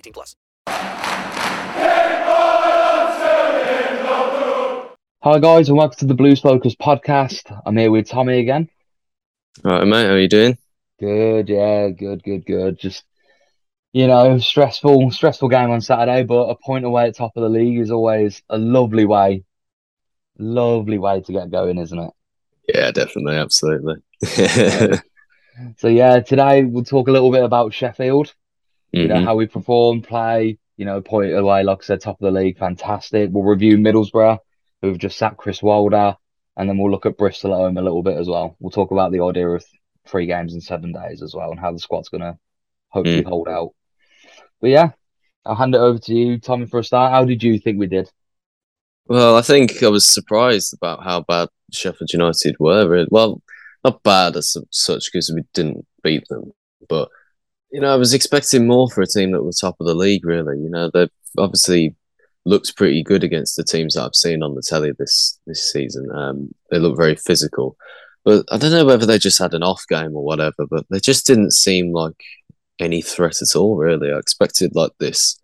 18 plus. Hi guys, and welcome to the Blues Focus podcast. I'm here with Tommy again. All right, mate. How are you doing? Good, yeah, good, good, good. Just you know, stressful, stressful game on Saturday, but a point away at top of the league is always a lovely way, lovely way to get going, isn't it? Yeah, definitely, absolutely. So yeah, today we'll talk a little bit about Sheffield. You know Mhm. how we perform, play. You know, point away, like I said, top of the league, fantastic. We'll review Middlesbrough, who've just sacked Chris Wilder, and then we'll look at Bristol at home a little bit as well. We'll talk about the idea of three games in seven days as well, and how the squad's gonna hopefully hold out. But yeah, I'll hand it over to you, Tommy, for a start. How did you think we did? Well, I think I was surprised about how bad Sheffield United were. Well, not bad as such because we didn't beat them, but you know, I was expecting more for a team that was top of the league. Really, you know, they've obviously looked pretty good against the teams that I've seen on the telly this this season. Um, they look very physical, but I don't know whether they just had an off game or whatever. But they just didn't seem like any threat at all. Really, I expected like this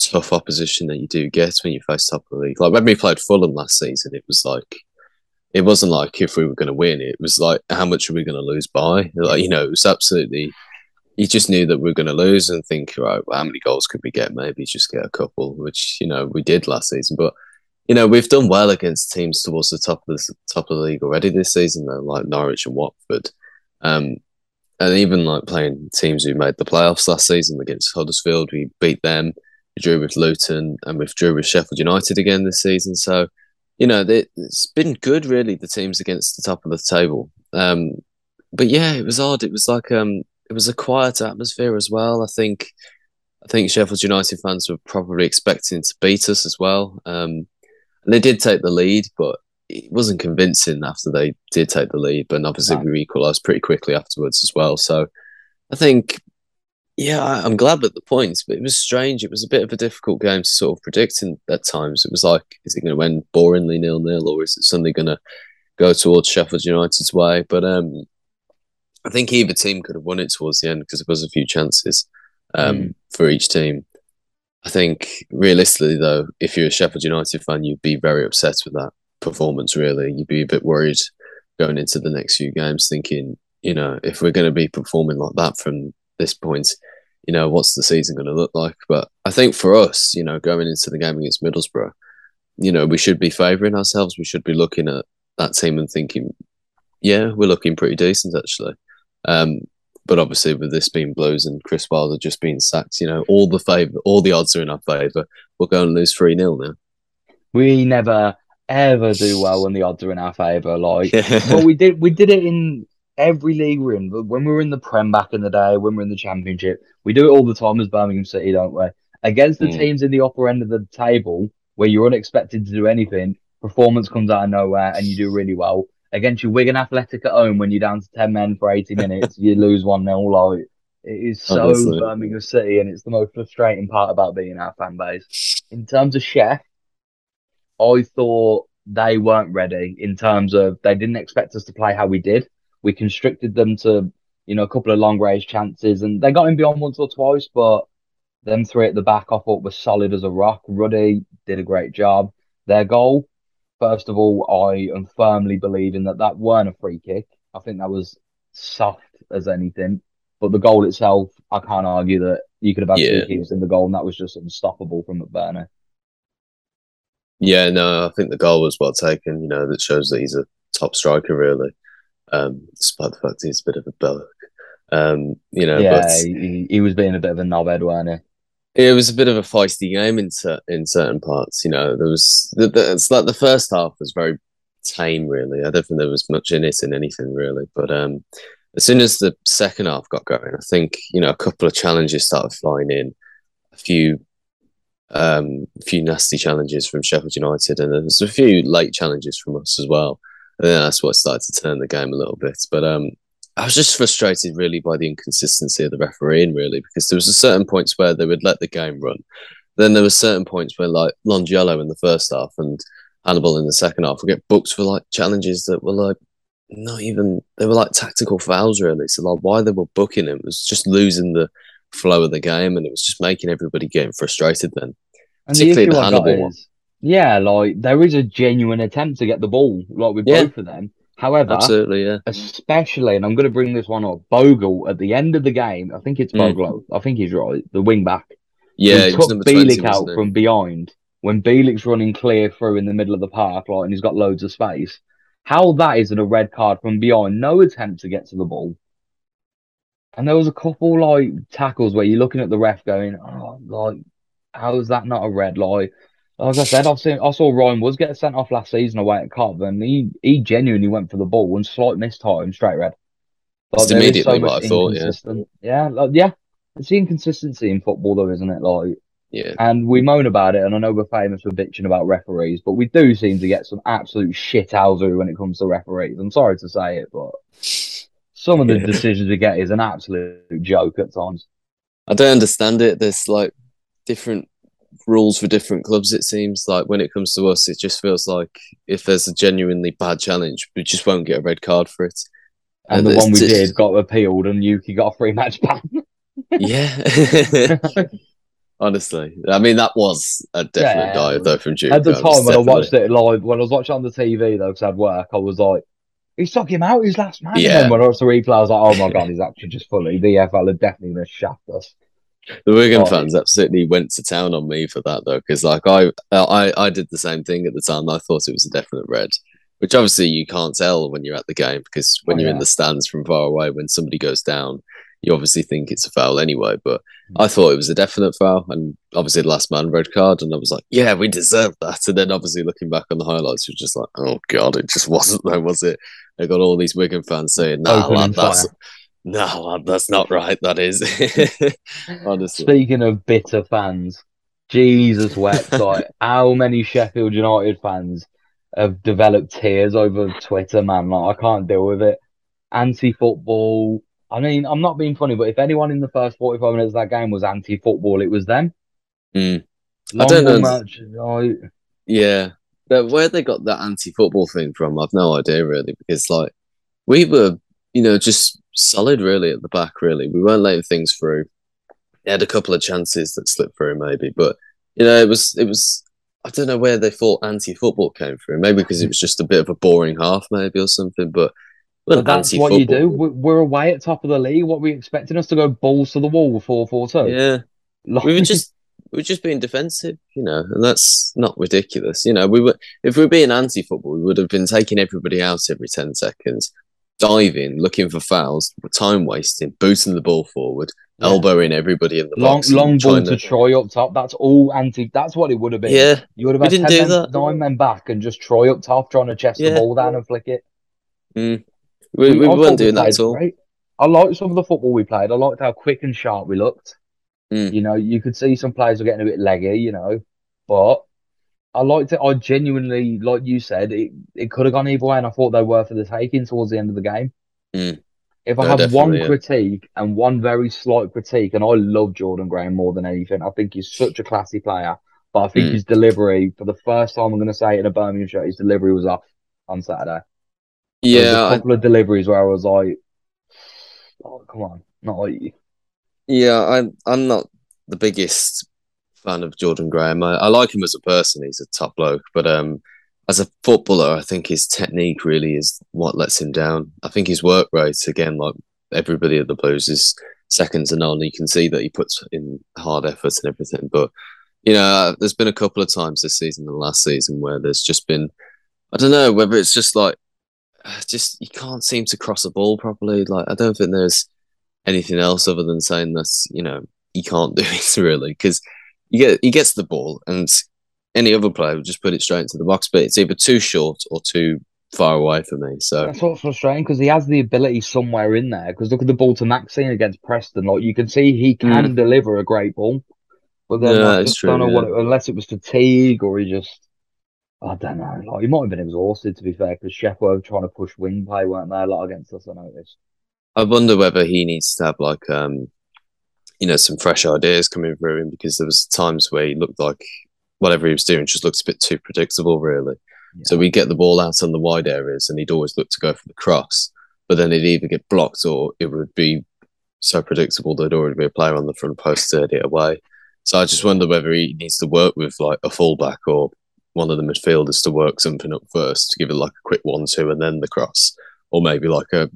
tough opposition that you do get when you face top of the league. Like when we played Fulham last season, it was like it wasn't like if we were going to win. It was like how much are we going to lose by? Like you know, it was absolutely. You just knew that we were going to lose and think, right, well, how many goals could we get? Maybe just get a couple, which you know we did last season. But you know we've done well against teams towards the top of the top of the league already this season, though, like Norwich and Watford. Um, and even like playing teams who made the playoffs last season against Huddersfield, we beat them. We drew with Luton and we drew with Sheffield United again this season. So, you know, it's been good, really, the teams against the top of the table. Um, but yeah, it was odd. It was like um, it was a quiet atmosphere as well. I think, I think Sheffield United fans were probably expecting to beat us as well. Um, and they did take the lead, but it wasn't convincing after they did take the lead. But obviously, No. we equalised pretty quickly afterwards as well. So, I think yeah, I'm glad with the points, but it was strange. It was a bit of a difficult game to sort of predict in, at times. It was like, is it going to end boringly nil nil, or is it suddenly going to go towards Sheffield United's way? But um, I think either team could have won it towards the end because there was a few chances um, Mm. for each team. I think realistically, though, if you're a Sheffield United fan, you'd be very upset with that performance. Really, you'd be a bit worried going into the next few games, thinking, you know, if we're going to be performing like that from this point, you know, what's the season going to look like? But I think for us, you know, going into the game against Middlesbrough, you know, we should be favouring ourselves. We should be looking at that team and thinking, yeah, we're looking pretty decent actually. Um, but obviously, with this being Blues and Chris Wilder just being sacked, you know, all the favor, all the odds are in our favour. We'll go and lose three 0 now. We never ever do well when the odds are in our favour. Like, well, we did we did it in every league we're in. But when we were in the Prem back in the day, when we're in the Championship, we do it all the time as Birmingham City, don't we? Against the Mm. teams in the upper end of the table, where you're unexpected to do anything, performance comes out of nowhere and you do really well. Against your Wigan Athletic at home, when you're down to ten men for eighty minutes, you lose one 0 Like It is so Honestly. Birmingham City, and it's the most frustrating part about being our fan base. In terms of Chef, I thought they weren't ready in terms of they didn't expect us to play how we did. We constricted them to, you know, a couple of long range chances, and they got in beyond once or twice, but them three at the back I thought was solid as a rock. Ruddy did a great job. Their goal, first of all, I am firmly believing that that weren't a free kick. I think that was soft as anything. But the goal itself, I can't argue that you could have had Yeah. two keepers in the goal, and that was just unstoppable from McBurnie. Yeah, no, I think the goal was well taken. You know, that shows that he's a top striker, really. Um, despite the fact he's a bit of a belloc. Um, you know, yeah, but he, he was being a bit of a knobhead, weren't he? It was a bit of a feisty game in in certain parts. You know, there was the, the, it's like the first half was very tame, really. I don't think there was much in it in anything really. But um, as soon as the second half got going, I think you know a couple of challenges started flying in, a few um, a few nasty challenges from Sheffield United, and there was a few late challenges from us as well. And then that's what started to turn the game a little bit. But um, I was just frustrated really by the inconsistency of the refereeing, really, because there was a certain points where they would let the game run. Then there were certain points where like Longelo in the first half and Hannibal in the second half would get booked for like challenges that were like not even they were like tactical fouls really. So like why they were booking him was just losing the flow of the game and it was just making everybody getting frustrated then. And Particularly the got Hannibal one. yeah, like there is a genuine attempt to get the ball, like with Yeah. both of them. However, Absolutely, yeah. especially, and I'm going to bring this one up, Bogle at the end of the game, I think it's Mm. Bogle, I think he's right, the wing back. Yeah, he took number 20, Bielik out from behind when Bielik's running clear through in the middle of the park, like, and he's got loads of space. How that isn't a red card from behind, no attempt to get to the ball. And there was a couple like tackles where you're looking at the ref going, oh, like, how is that not a red? Like, like I said, I've seen, I saw Ryan Woods get sent off last season away at Cobb, and he, he genuinely went for the ball and slight missed time, straight red. That's there is immediately what I thought, yeah. yeah, like, yeah. It's the inconsistency in football, though, isn't it? Like, Yeah. and we moan about it, and I know we're famous for bitching about referees, but we do seem to get some absolute shit shithousery when it comes to referees. I'm sorry to say it, but some of the Yeah. decisions we get is an absolute joke at times. I don't understand it. There's like different rules for different clubs. It seems like when it comes to us, it just feels like if there's a genuinely bad challenge, we just won't get a red card for it. And And the one we just- did got appealed, and Yuki got a free match ban. Yeah. Honestly, I mean that was a definite Yeah. dive though from Duke. At the time when I watched it live, when I was watching on the TV though, because I had work, I was like, "He's took him out. his last match. Yeah. And then when I watched the replay, I was like, "Oh my god, he's actually just fully." The EFL are definitely going to shaft us. The Wigan Oh. fans absolutely went to town on me for that though, because like I, I, I did the same thing at the time. I thought it was a definite red, which obviously you can't tell when you're at the game because when Oh, you're in the stands from far away, when somebody goes down, you obviously think it's a foul anyway. But Mm. I thought it was a definite foul, and obviously the last man red card, and I was like, yeah, we deserve that. And then obviously looking back on the highlights, it was just like, oh god, it just wasn't though, was it? I got all these Wigan fans saying, nah, lad, that's. No, that's not right. That is honestly. Speaking of bitter fans, Jesus wept. like, how many Sheffield United fans have developed tears over Twitter, man? Like, I can't deal with it. Anti-football. I mean, I'm not being funny, but if anyone in the first 45 minutes of that game was anti-football, it was them. Mm. I don't know. match, like, Yeah, but where they got that anti-football thing from, I've no idea really. Because like we were, you know, just solid really at the back. Really, we weren't letting things through. They had a couple of chances that slipped through, maybe, but you know, it was it was. I don't know where they thought anti-football came through. Maybe because it was just a bit of a boring half, maybe or something. But, it that's what you do. We- We're away at top of the league. What we expecting us to go balls to the wall with 4 4 2? Yeah, we were just we were just being defensive, you know, and that's not ridiculous. You know, we were if we were being anti-football, we would have been taking everybody out every ten seconds, diving, looking for fouls, time wasting, booting the ball forward, Yeah. elbowing everybody in the long, box, long ball trying to Troy up top. That's all anti. That's what it would have been. Yeah, You would have had didn't 10 do men, that. nine men back and just Troy up top trying to chest the ball down and flick it. we, we I thought weren't doing that played at all. great. I liked some of the football we played. I liked how quick and sharp we looked. Mm. You know, you could see some players were getting a bit leggy, you know, but I liked it. I genuinely, like you said, it, it could have gone either way, and I thought they were for the taking towards the end of the game. Mm. If I No, have one yeah. critique and one very slight critique, and I love Jordan Graham more than anything, I think he's such a classy player. But I think Mm. his delivery, for the first time, I'm going to say it in a Birmingham shirt, his delivery was off on Saturday. Yeah, a I, couple of deliveries where I was like, "Oh, come on, not like you." yeah. I'm I'm not the biggest fan of Jordan Graham. I, I like him as a person; he's a top bloke. But um, as a footballer, I think his technique really is what lets him down. I think his work rate, again, like everybody at the Blues, is second to none. You can see that he puts in hard effort and everything. But you know, uh, there's been a couple of times this season and last season where there's just been, I don't know, whether it's just like, just you can't seem to cross a ball properly. Like I don't think there's anything else other than saying that's you know he can't do it really because you get he gets the ball and any other player would just put it straight into the box, but it's either too short or too far away for me. So That's what's frustrating because he has the ability somewhere in there. Because look at the ball to Maxime against Preston. Like you can see he can deliver a great ball, but then Mm. Yeah, like, just true, don't know what it, unless it was fatigue or he just I don't know. Like he might have been exhausted to be fair because Sheffield were trying to push wing play, weren't they? A lot against us. I noticed. I wonder whether he needs to have like um, you know, some fresh ideas coming through him because there was times where he looked like whatever he was doing just looked a bit too predictable, really. So we get the ball out on the wide areas, and he'd always look to go for the cross, but then it'd either get blocked or it would be so predictable there'd already be a player on the front post to head it away. So I just wonder whether he needs to work with like a fullback or one of the midfielders to work something up first to give it like a quick one-two and then the cross, or maybe like a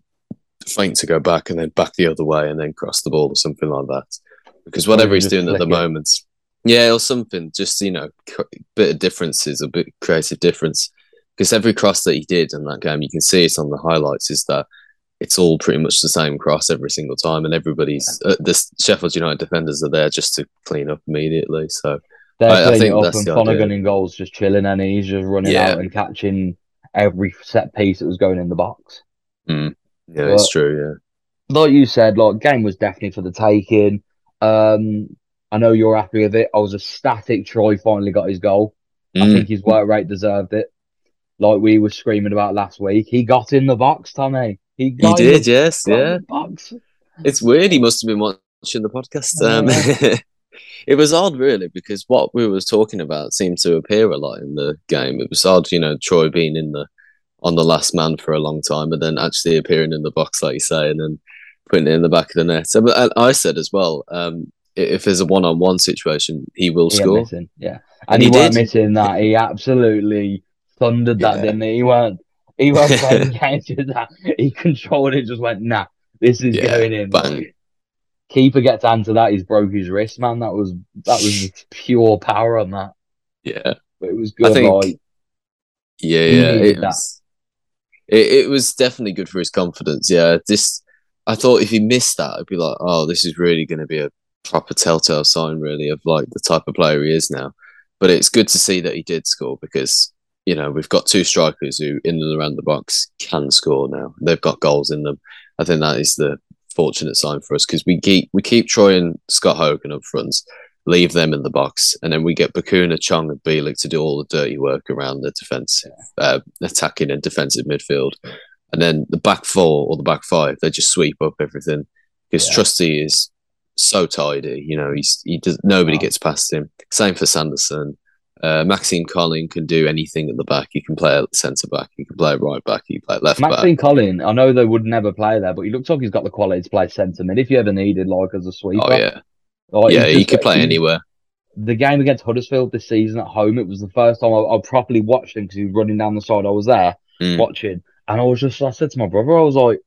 feint to go back and then back the other way and then cross the ball or something like that. Because whatever he's doing at the it. moment, yeah, or something, just you know, bit of differences, a bit creative difference. Because every cross that he did in that game, you can see it on the highlights, is that it's all pretty much the same cross every single time, and everybody's uh, the Sheffield United defenders are there just to clean up immediately. So They're I- I think it up and. Flanagan in goals just chilling and he's just running Yeah. out and catching every set piece that was going in the box. Yeah, But- it's true. Yeah, like you said, like game was definitely for the taking. Um, I know you're happy with it. I was ecstatic Troy finally got his goal. Yeah, I Mm, think his work rate deserved it. Like we were screaming about last week. He got in the box, Tommy. He he got in did, the, yes, got in yeah. the box. It's weird. He must have been watching the podcast. Um, it was odd, really, because what we were talking about seemed to appear a lot in the game. It was odd, you know, Troy being in the on the last man for a long time, and then actually appearing in the box, like you say, and then putting it in the back of the net. So, but I I said as well, um, if there's a one-on-one situation, he will He score. missing, yeah. And And, he he, weren't did. missing that. He absolutely thundered that, Yeah. didn't he? He weren't he playing that. He controlled it, just went, nah, this is Yeah, going in. bang. Keeper gets onto that, he's broke his wrist, man. That was that was pure power on that. Yeah. But it was good. I think- Yeah, yeah, it was, it, it was definitely good for his confidence. Yeah, this I thought if he missed that, I'd be like, oh, this is really going to be a proper telltale sign, really, of like the type of player he is now. But it's good to see that he did score because you know we've got two strikers who in and around the box can score now. They've got goals in them. I think that is the fortunate sign for us because we keep we keep Troy and Scott Hogan up front, leave them in the box, and then we get Bacuna, Chong, and Bielik to do all the dirty work around the defense, uh, attacking and defensive midfield, and then the back four or the back five they just sweep up everything because Yeah. Trusty is so tidy. You know, he's he does nobody Wow. gets past him. Same for Sanderson. Uh, Maxime Colin can do anything at the back. He can play at centre back. He can play right back. He can play left back. Maxime Colin, I know they would never play there, but he looks like he's got the quality to play centre mid if you ever needed, like as a sweeper. Oh yeah, Like, yeah. He could play he- anywhere. the game against Huddersfield this season at home, it was the first time I, I properly watched him because he was running down the side. I was there Mm. watching, and I was just, I said to my brother, I was like,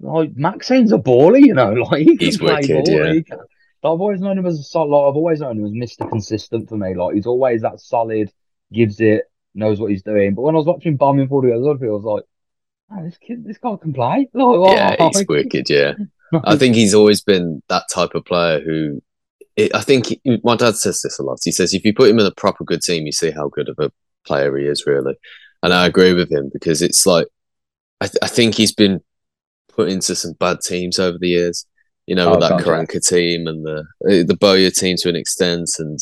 like Maxime's a baller, you know, like he can He's play wicked, ball. yeah. Can, I've always known him as a solid, like, I've always known him as Mr. Consistent for me. Like he's always that solid, gives it, knows what he's doing. But when I was watching bombing for the other field, I was like, man, this kid, this guy can play. Like, Yeah, oh, he's wicked. Yeah, I think he's always been that type of player who. I think he, my dad says this a lot. He says if you put him in a proper good team, you see how good of a player he is, really. And I agree with him because it's like I, th- I think he's been put into some bad teams over the years. You know, Oh, with that. Karanka team and the uh, the Bowyer team to an extent, and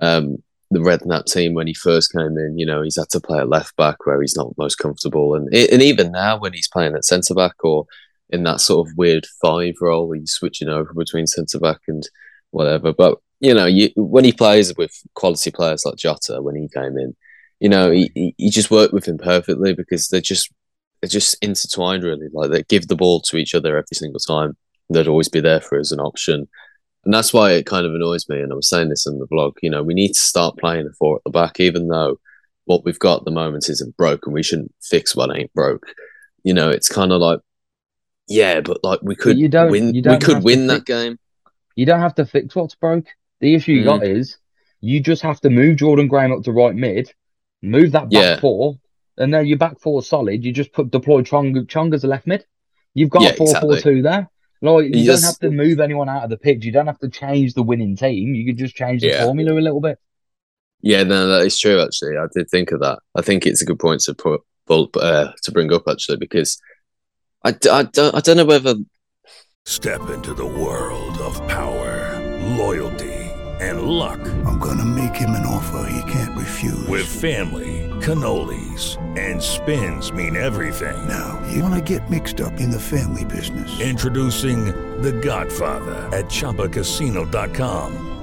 um, the Redknapp team when he first came in. You know, he's had to play at left back where he's not most comfortable, and and even now when he's playing at centre back or in that sort of weird five role where you're switching over between centre back and whatever. But you know, you, when he plays with quality players like Jota, when he came in, you know, he, he just worked with him perfectly because they're just they're just intertwined really. Like they give the ball to each other every single time. They'd always be there for as an option. And that's why it kind of annoys me. And I was saying this in the vlog, you know, we need to start playing a four at the back, even though what we've got at the moment isn't broken. We shouldn't fix what ain't broke. You know, it's kind of like, yeah, but like we could you don't, win. you don't we could win that fix- game. You don't have to fix what's broke. The issue you Mm. got is you just have to move Jordan Graham up to right mid, move that back Yeah. four, and then your back four solid. You just put deploy Chong, Chong as a left mid. You've got Yeah, a four four two there. Like you You don't just- have to move anyone out of the pitch. You don't have to change the winning team. You could just change the Yeah. formula a little bit. Yeah, no, that is true. Actually, I did think of that. I think it's a good point to put, uh, to bring up actually because I, d- I don't I don't know whether Step into the world of power, loyalty, and luck. I'm gonna make him an offer he can't refuse. With family, cannolis, and spins mean everything. now, you wanna get mixed up in the family business. Introducing The Godfather at ChumbaCasino.com.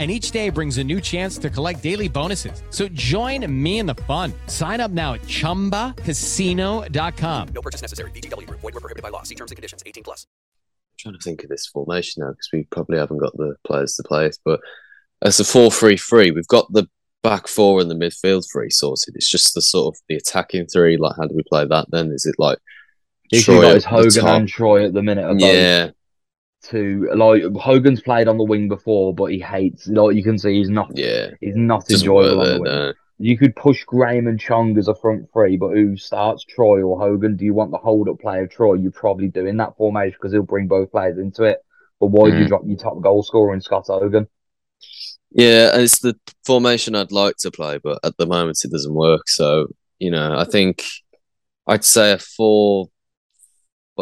And each day brings a new chance to collect daily bonuses. So join me in the fun. Sign up now at chumbacasino.com. No purchase necessary. VGW Group. Void were prohibited by law. See terms and conditions. 18 plus. I'm trying to think of this formation now because we probably haven't got the players to play it. But as a 4 3 3, we've got the back four and the midfield three sorted. It's just the sort of the attacking three. Like, how do we play that then? Is it like The issue Troy got at is Hogan and Troy at the minute. Are both Yeah, to like Hogan's played on the wing before, but he hates. Like you can see, he's not. yeah. He's not enjoyable on the wing. no. You could push Graham and Chong as a front three, but who starts Troy or Hogan? Do you want the hold up play of Troy? You probably do in that formation because he'll bring both players into it. But why do you Mm. drop your top goal scorer in Scott Hogan? Yeah, and it's the formation I'd like to play, but at the moment it doesn't work. So, you know, I think I'd say a four,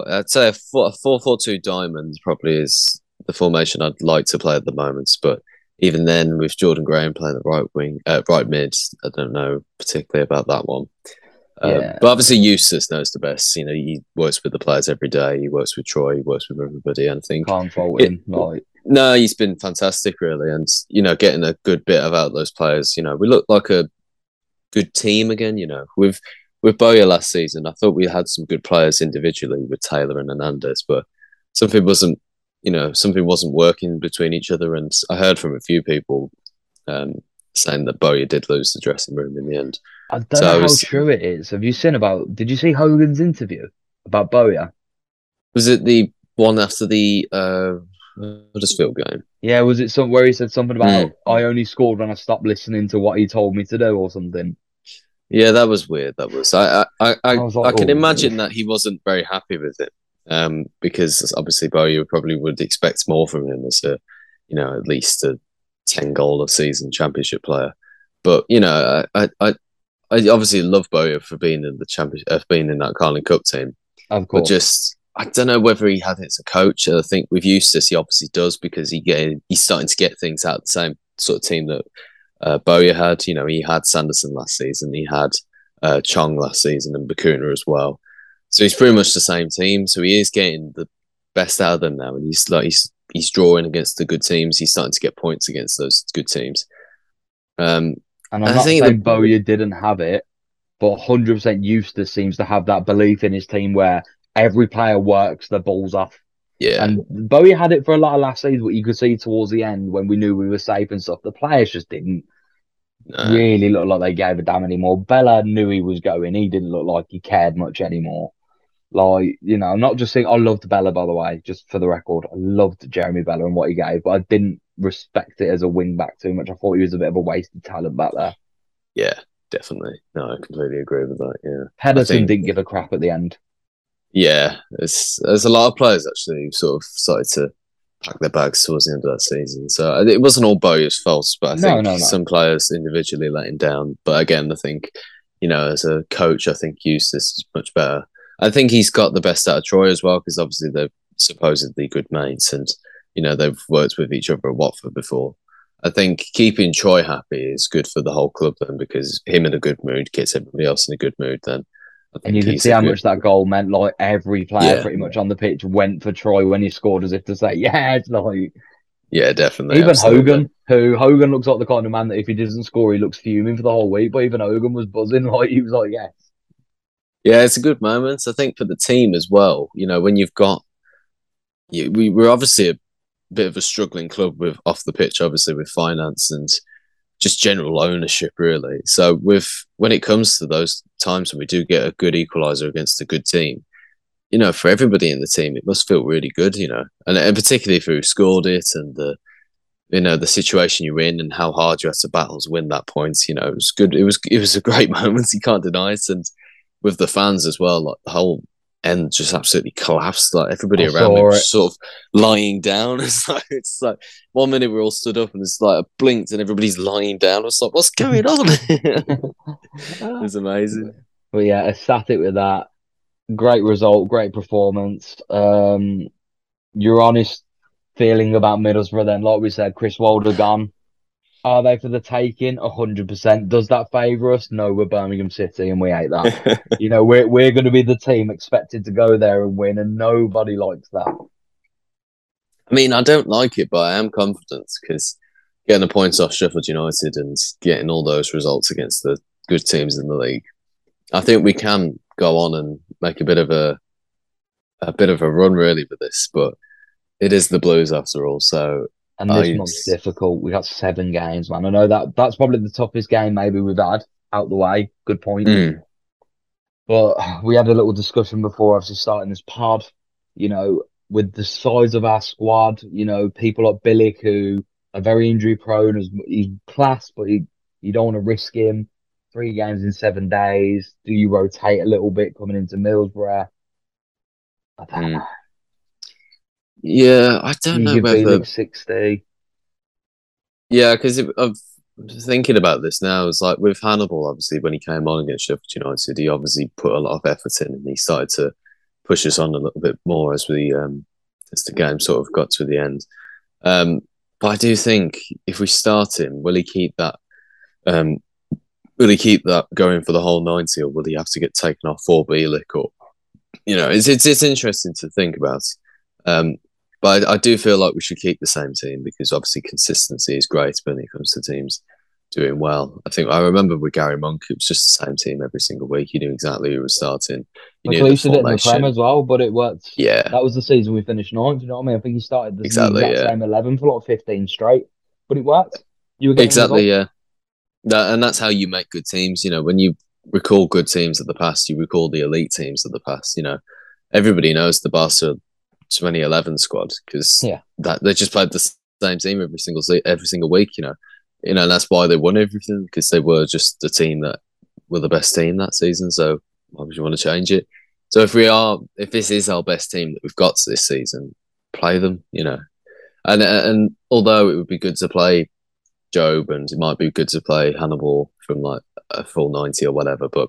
I'd say a four, a four, four, two diamond probably is the formation I'd like to play at the moment. But even then, with Jordan Graham playing the right wing, uh, right mid, I don't know particularly about that one. Um, Yeah. But obviously, Eustace knows the best. You know, he works with the players every day. He works with Troy. He works with everybody. And I think Can't fault him. Like no, he's been fantastic, really, and you know, getting a good bit of out those players. You know, we look like a good team again. You know, with with Bowyer last season, I thought we had some good players individually with Taylor and Hernandez, but something wasn't, you know, something wasn't working between each other. And I heard from a few people um, saying that Bowyer did lose the dressing room in the end. I don't So know I how true it is. Have you seen about? Did you see Hogan's interview about Bowyer? Was it the one after the uh, Huddersfield game? Yeah, was it some where he said something about Mm. I only scored when I stopped listening to what he told me to do or something? Yeah, that was weird. That was. I I I, I, I like, I can oh. imagine that he wasn't very happy with it. Um, because obviously Bowyer probably would expect more from him as a, you know, at least a ten goal a season championship player. But you know, I I, I obviously love Bowyer for being in the championship, uh, being in that Carling Cup team. Of course. But just I don't know whether he had it as a coach. I think with Eustace, he obviously does because he get he's starting to get things out of the same sort of team that uh, Bowyer had. You know, he had Sanderson last season, he had uh, Chong last season, and Bacuna as well. So he's pretty much the same team. So he is getting the best out of them now, and he's like he's he's drawing against the good teams. He's starting to get points against those good teams. Um, And I I'm not think saying the- Bowyer didn't have it, but 100% Eustace seems to have that belief in his team where every player works their balls off. Yeah, And Bowyer had it for a lot of last season, but you could see towards the end when we knew we were safe and stuff, the players just didn't no. really look like they gave a damn anymore. Bela knew he was going. He didn't look like he cared much anymore. Like, you know, I'm not just saying I loved Bela, by the way, just for the record. I loved Jeremy Bela and what he gave, but I didn't respect it as a wing back too much. I thought he was a bit of a wasted talent back there. Yeah, definitely. No, I completely agree with that. Yeah, Pedersen think- didn't give a crap at the end. Yeah. It's, there's a lot of players actually who sort of started to pack their bags towards the end of that season. So uh, it wasn't all Bowyer's fault, but I No, think no, no. some players individually let him down. But again, I think you know, as a coach, I think Eustace is much better. I think he's got the best out of Troy as well because obviously they're supposedly good mates and you know they've worked with each other at Watford before. I think keeping Troy happy is good for the whole club then because him in a good mood gets everybody else in a good mood then. And you can he's see how good- much that goal meant. Like every player Yeah. pretty much on the pitch went for Troy when he scored as if to say, Yeah, it's like Yeah, definitely. even absolutely. Hogan, who Hogan looks like the kind of man that if he doesn't score, he looks fuming for the whole week. But even Hogan was buzzing, like he was like, Yeah. Yeah, it's a good moment. I think for the team as well. You know, when you've got, you, we we're obviously a bit of a struggling club with off the pitch, obviously with finance and just general ownership, really. So with when it comes to those times when we do get a good equaliser against a good team, you know, for everybody in the team, it must feel really good, you know, and, and particularly if you scored it and the, you know, the situation you're in and how hard you had to battle to win that point. You know, it was good. It was it was a great moment. You can't deny it, and with the fans as well, like the whole end just absolutely collapsed. Like everybody I around me was it. sort of lying down. It's like it's like one minute we're all stood up and it's like I blinked and everybody's lying down. I was like, what's going on? it was amazing. But yeah, ecstatic with that. Great result, great performance. Um, your honest feeling about Middlesbrough then, like we said, Chris Wilder gone. Are they for the taking? hundred percent. Does that favour us? No, we're Birmingham City and we hate that. you know, we're we're gonna be the team expected to go there and win, and nobody likes that. I mean, I don't like it, but I am confident because getting the points off Sheffield United and getting all those results against the good teams in the league, I think we can go on and make a bit of a a bit of a run really with this. But it is the Blues after all, so And this I- month's difficult. We got seven games, man. I know that that's probably the toughest game maybe we've had out the way. Good point. Mm. But we had a little discussion before obviously starting this pod, you know, with the size of our squad, you know, people like Bielik who are very injury prone, as he's class, but he, you don't want to risk him. Three games in seven days. Do you rotate a little bit coming into Middlesbrough? I don't Mm. know. Yeah, I don't You know whether 60. Yeah, because I'm thinking about this now. It's like with Hannibal, obviously, when he came on against Sheffield United, he obviously put a lot of effort in, and he started to push us on a little bit more as we um, as the game sort of got to the end. Um, but I do think if we start him, will he keep that? Um, will he keep that going for the whole ninety, or will he have to get taken off for Bielik? Or you know, it's it's it's interesting to think about. Um, but I, I do feel like we should keep the same team because obviously consistency is great when it comes to teams doing well. I think I remember with Gary Monk, it was just the same team every single week. You knew exactly who was starting. You knew the it in the Prem as well, but it worked. Yeah, That was the season we finished ninth. You know what I mean? I think he started the Exactly, exact yeah. same eleven for like fifteen straight, but it worked. You were exactly. Yeah, that, and that's how you make good teams. You know, when you recall good teams of the past, you recall the elite teams of the past. You know, everybody knows the Barca 2011 squad because Yeah. that they just played the same team every single se- every single week. You know, you know, and that's why they won everything because they were just the team that were the best team that season. So why would you want to change it? So if we are, if this is our best team that we've got this season, play them. You know, and and although it would be good to play Jobe and it might be good to play Hannibal from like a full ninety or whatever, but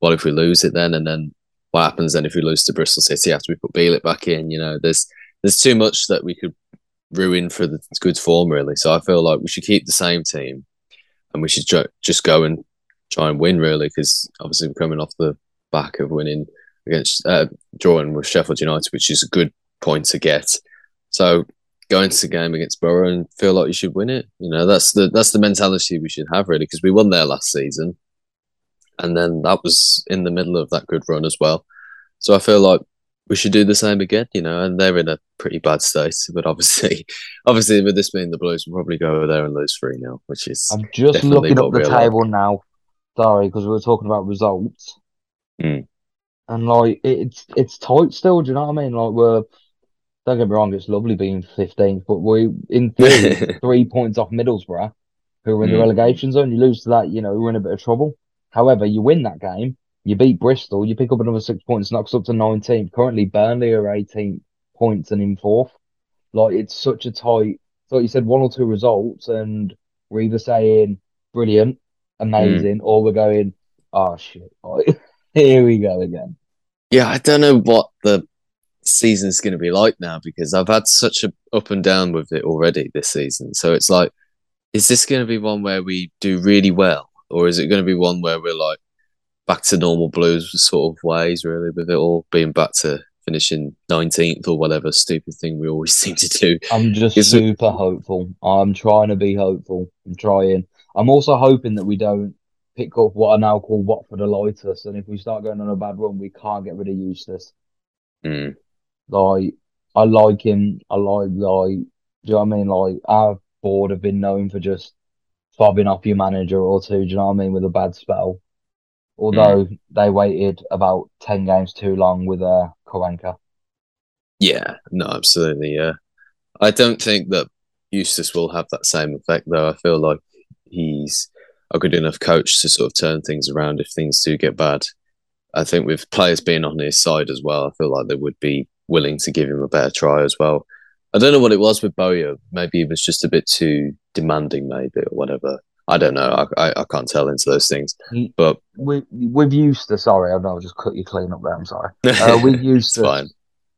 what if we lose it then? And then what happens then if we lose to Bristol City after we put Bielik back in? You know, there's there's too much that we could ruin for the good form really. So I feel like we should keep the same team, and we should ju- just go and try and win really because obviously we're coming off the back of winning against uh, drawing with Sheffield United, which is a good point to get. So go into the game against Borough and feel like you should win it. You know, that's the that's the mentality we should have really because we won there last season, and then that was in the middle of that good run as well. So I feel like we should do the same again. You know, and they're in a pretty bad state, but obviously, obviously with this being the Blues, we'll probably go over there and lose three now, which is I'm just looking up the we're like. table now. Sorry, because we were talking about results, Mm. and like it's it's tight still. Do you know what I mean? Like we're don't get me wrong, it's lovely being 15th, but we in theory three points off Middlesbrough. who are in the Mm. relegation zone. You lose to that, you know, we're in a bit of trouble. However, you win that game, you beat Bristol, you pick up another six points, knocks up to 19th. Currently, Burnley are 18 points and in fourth. Like, it's such a tight, like you said, one or two results, and we're either saying brilliant, amazing, hmm. or we're going, oh shit, here we go again. Yeah, I don't know what the season's going to be like now because I've had such a up and down with it already this season. So it's like, is this going to be one where we do really well, or is it going to be one where we're like back to normal blues sort of ways, really, with it all being back to finishing nineteenth or whatever stupid thing we always seem to do? I'm just super hopeful. I'm trying to be hopeful. I'm trying. I'm also hoping that we don't pick up what I now call Watford Elitus, and if we start going on a bad run, we can't get rid of Eustace. Mm. Like, I like him. I like, like, do you know what I mean? Like, our board have been known for just fobbing off your manager or two, do you know what I mean, with a bad spell. Although they waited about 10 games too long with uh, Karanka. Yeah, no, absolutely. Yeah, I don't think that Eustace will have that same effect, though. I feel like he's a good enough coach to sort of turn things around if things do get bad. I think with players being on his side as well, I feel like they would be willing to give him a better try as well. I don't know what it was with Bowyer. Maybe he was just a bit too demanding, maybe or whatever. I don't know. I I, I can't tell into those things. He- But With, with Eustace, sorry, I know I just cut you clean up there, I'm sorry. Uh, with it's Eustace, fine.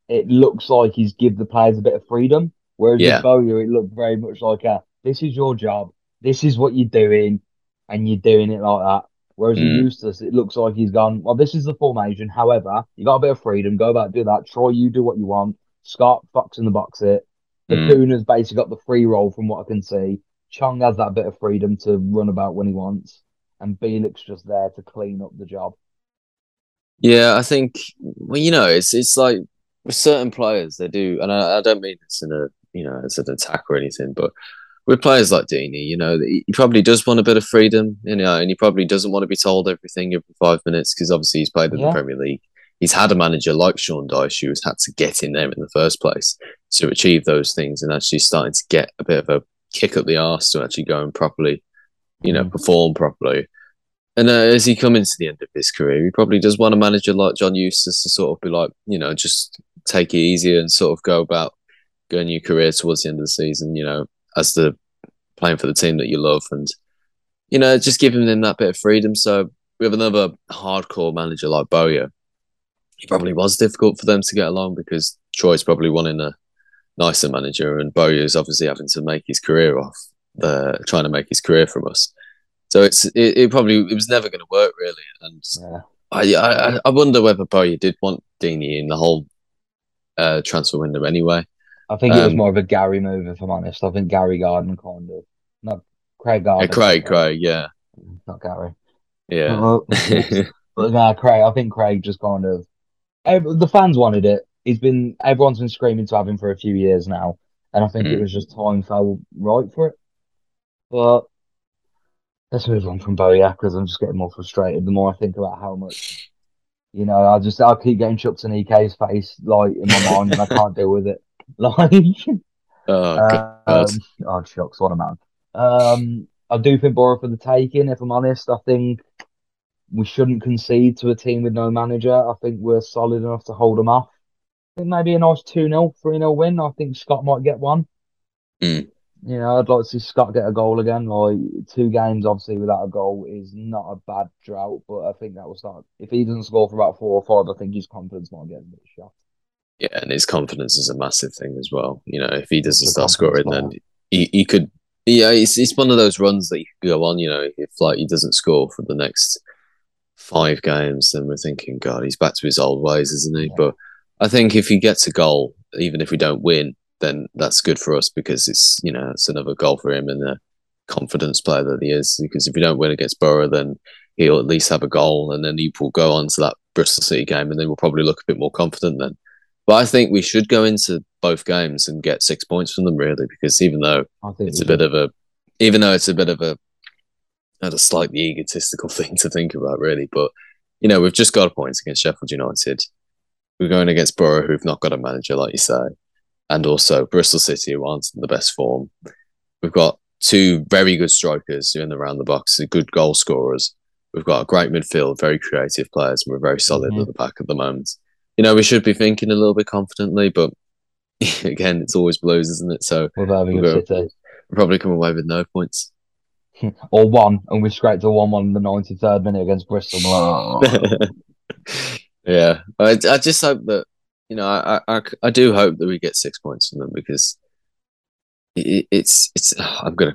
it looks like he's give the players a bit of freedom. Whereas Yeah. with Bowyer, it looked very much like a this is your job, this is what you're doing, and you're doing it like that. Whereas with Mm. Eustace, it looks like he's gone, well, this is the formation. However, you got a bit of freedom, go about do that. Troy, you do what you want. Scott, box in the box it. Mm. Bacuna's basically got the free roll from what I can see. Chong has that bit of freedom to run about when he wants. And Bielik's just there to clean up the job. Yeah, I think well, you know, it's it's like with certain players they do, and I, I don't mean this in a you know as an attack or anything, but with players like Deeney, you know, he he probably does want a bit of freedom, you know, and he probably doesn't want to be told everything every five minutes because obviously he's played in Yeah. the Premier League. He's had a manager like Sean Dyche who has had to get in there in the first place to achieve those things and actually starting to get a bit of a kick up the arse to actually go and properly, you know, Mm. perform properly. And uh, as he comes into the end of his career, he probably does want a manager like John Eustace to sort of be like, you know, just take it easier and sort of go about going your career towards the end of the season, you know, as the playing for the team that you love and, you know, just giving them that bit of freedom. So we have another hardcore manager like Bowyer, it probably was difficult for them to get along because Troy's probably wanting a nicer manager and Bowyer's obviously having to make his career off the trying to make his career from us. So it's it, it probably it was never going to work really, and Yeah. I, I I wonder whether Bowyer did want Deeney in the whole uh, transfer window anyway. I think it was Um, more of a Gary move, if I'm honest. I think Gary Gardner kind of, not Craig Yeah, Craig, Craig, yeah, Not Gary. yeah, Uh, but nah, Craig, I think Craig just kind of, ev- the fans wanted it. He's been, everyone's been screaming to have him for a few years now. And I think it Mm. was just time fell right for it. But let's move on from Bowyer because I'm just getting more frustrated the more I think about how much, you know, I just, I'll keep getting chucked in EK's face, like, in my mind, and I can't deal with it. Like, oh um, god, oh, shucks, what a man. Um, I do think Borough for the taking, if I'm honest. I think we shouldn't concede to a team with no manager. I think we're solid enough to hold them off. I think maybe a nice 2 0, 3 0 win. I think Scott might get one. Mm. You know, I'd like to see Scott get a goal again. Like, two games, obviously, without a goal is not a bad drought, but I think that will start. If he doesn't score for about four or five, I think his confidence might get a bit shot. yeah, and his confidence is a massive thing as well. You know, if he doesn't start scoring, confidence then he, he could. Yeah, it's it's one of those runs that you could go on. You know, if like he doesn't score for the next five games, then we're thinking, God, he's back to his old ways, isn't he? Yeah. But I think if he gets a goal, even if we don't win, then that's good for us because it's you know it's another goal for him and the confidence player that he is. Because if we don't win against Borough, then he'll at least have a goal, and then he will go on to that Bristol City game, and then we'll probably look a bit more confident then. But I think we should go into both games and get six points from them, really, because even though it's a bit of a, even though it's a bit of a, not a slightly egotistical thing to think about, really. But you know, we've just got a point against Sheffield United. We're going against Borough, who've not got a manager, like you say, and also Bristol City, who aren't in the best form. We've got two very good strikers who are in the around the box, good goal scorers. We've got a great midfield, very creative players, and we're very solid Mhm. at the back at the moment. You know, we should be thinking a little bit confidently, but again, it's always Blues, isn't it? So With Birmingham We'll go- we'll probably come away with no points. Or one, and we scraped a 1 1 in the 93rd minute against Bristol. Yeah, I, I just hope that you know I, I I do hope that we get six points from them because it, it's it's I'm gonna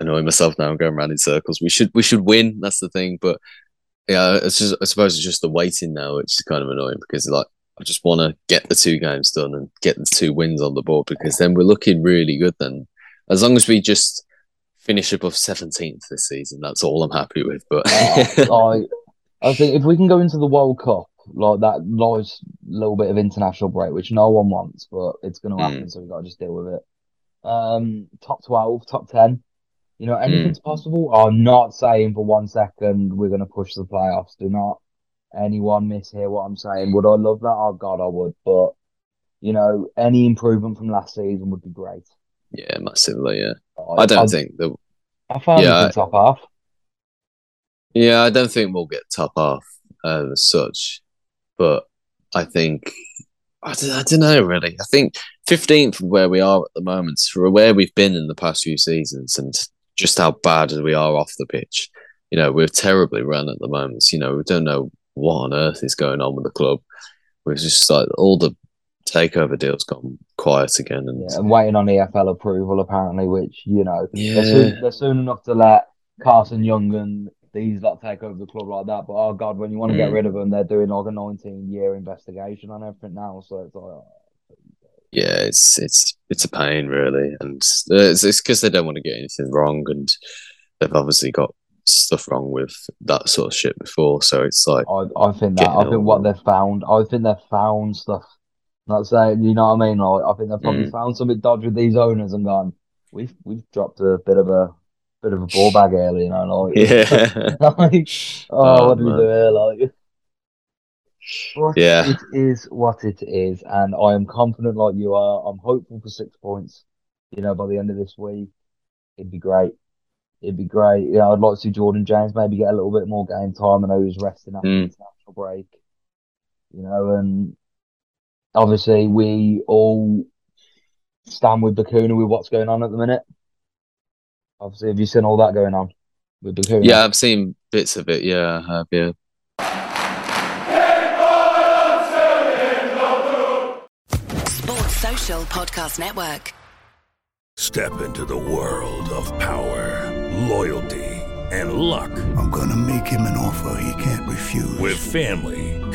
annoy myself now. I'm going around in circles. We should we should win. That's the thing. But yeah, it's just I suppose it's just the waiting now, which is kind of annoying because like I just want to get the two games done and get the two wins on the board because then we're looking really good. Then as long as we just finish above 17th this season, that's all I'm happy with. But I, I think if we can go into the World Cup, like that nice little bit of international break, which no one wants, but it's going to Mm. happen, so we've got to just deal with it. Um, top 12, top 10, you know, anything's possible. I'm not saying for one second we're going to push the playoffs. Do not anyone mishear what I'm saying. Would I love that? Oh, God, I would. But, you know, any improvement from last season would be great. Yeah, massively. Yeah, I don't think that. I found yeah, yeah, top half. Yeah, I don't think we'll get top half uh, as such, but I think I don't, I don't know really. I think fifteenth where we are at the moment for where we've been in the past few seasons and just how bad we are off the pitch. You know, we're terribly run at the moment. You know, we don't know what on earth is going on with the club. We're just like all the takeover deals gone quiet again, and Yeah, and waiting on EFL approval apparently, which you know Yeah. they're, soon, they're soon enough to let Carson Yeung and these lot take over the club like that. But oh god, when you want to get Mm. rid of them, they're doing like a 19 year investigation on everything now. So it's like, oh, yeah, it's it's it's a pain really, and uh, it's because they don't want to get anything wrong, and they've obviously got stuff wrong with that sort of shit before. So it's like, I I think that I think what they've found, I think they've found stuff. Not saying you know what I mean. Like I think they've probably Mm. found something dodgy with these owners and gone. We've we've dropped a bit of a bit of a ball bag early, you know. Like yeah, like, oh, Oh, what do we do here? Like, but Yeah. it is what it is, and I am confident, like you are. I'm hopeful for six points. You know, by the end of this week, it'd be great. It'd be great. You know, I'd like to see Jordan James maybe get a little bit more game time. I know he's resting after Mm. the international break. You know, and obviously we all stand with Bacuna with what's going on at the minute. Obviously, have you seen all that going on with Bacuna? yeah. I've seen bits of it. Yeah, I have. Yeah. Sports Social Podcast Network. Step into the world of power, loyalty, and luck. I'm gonna make him an offer he can't refuse. With family,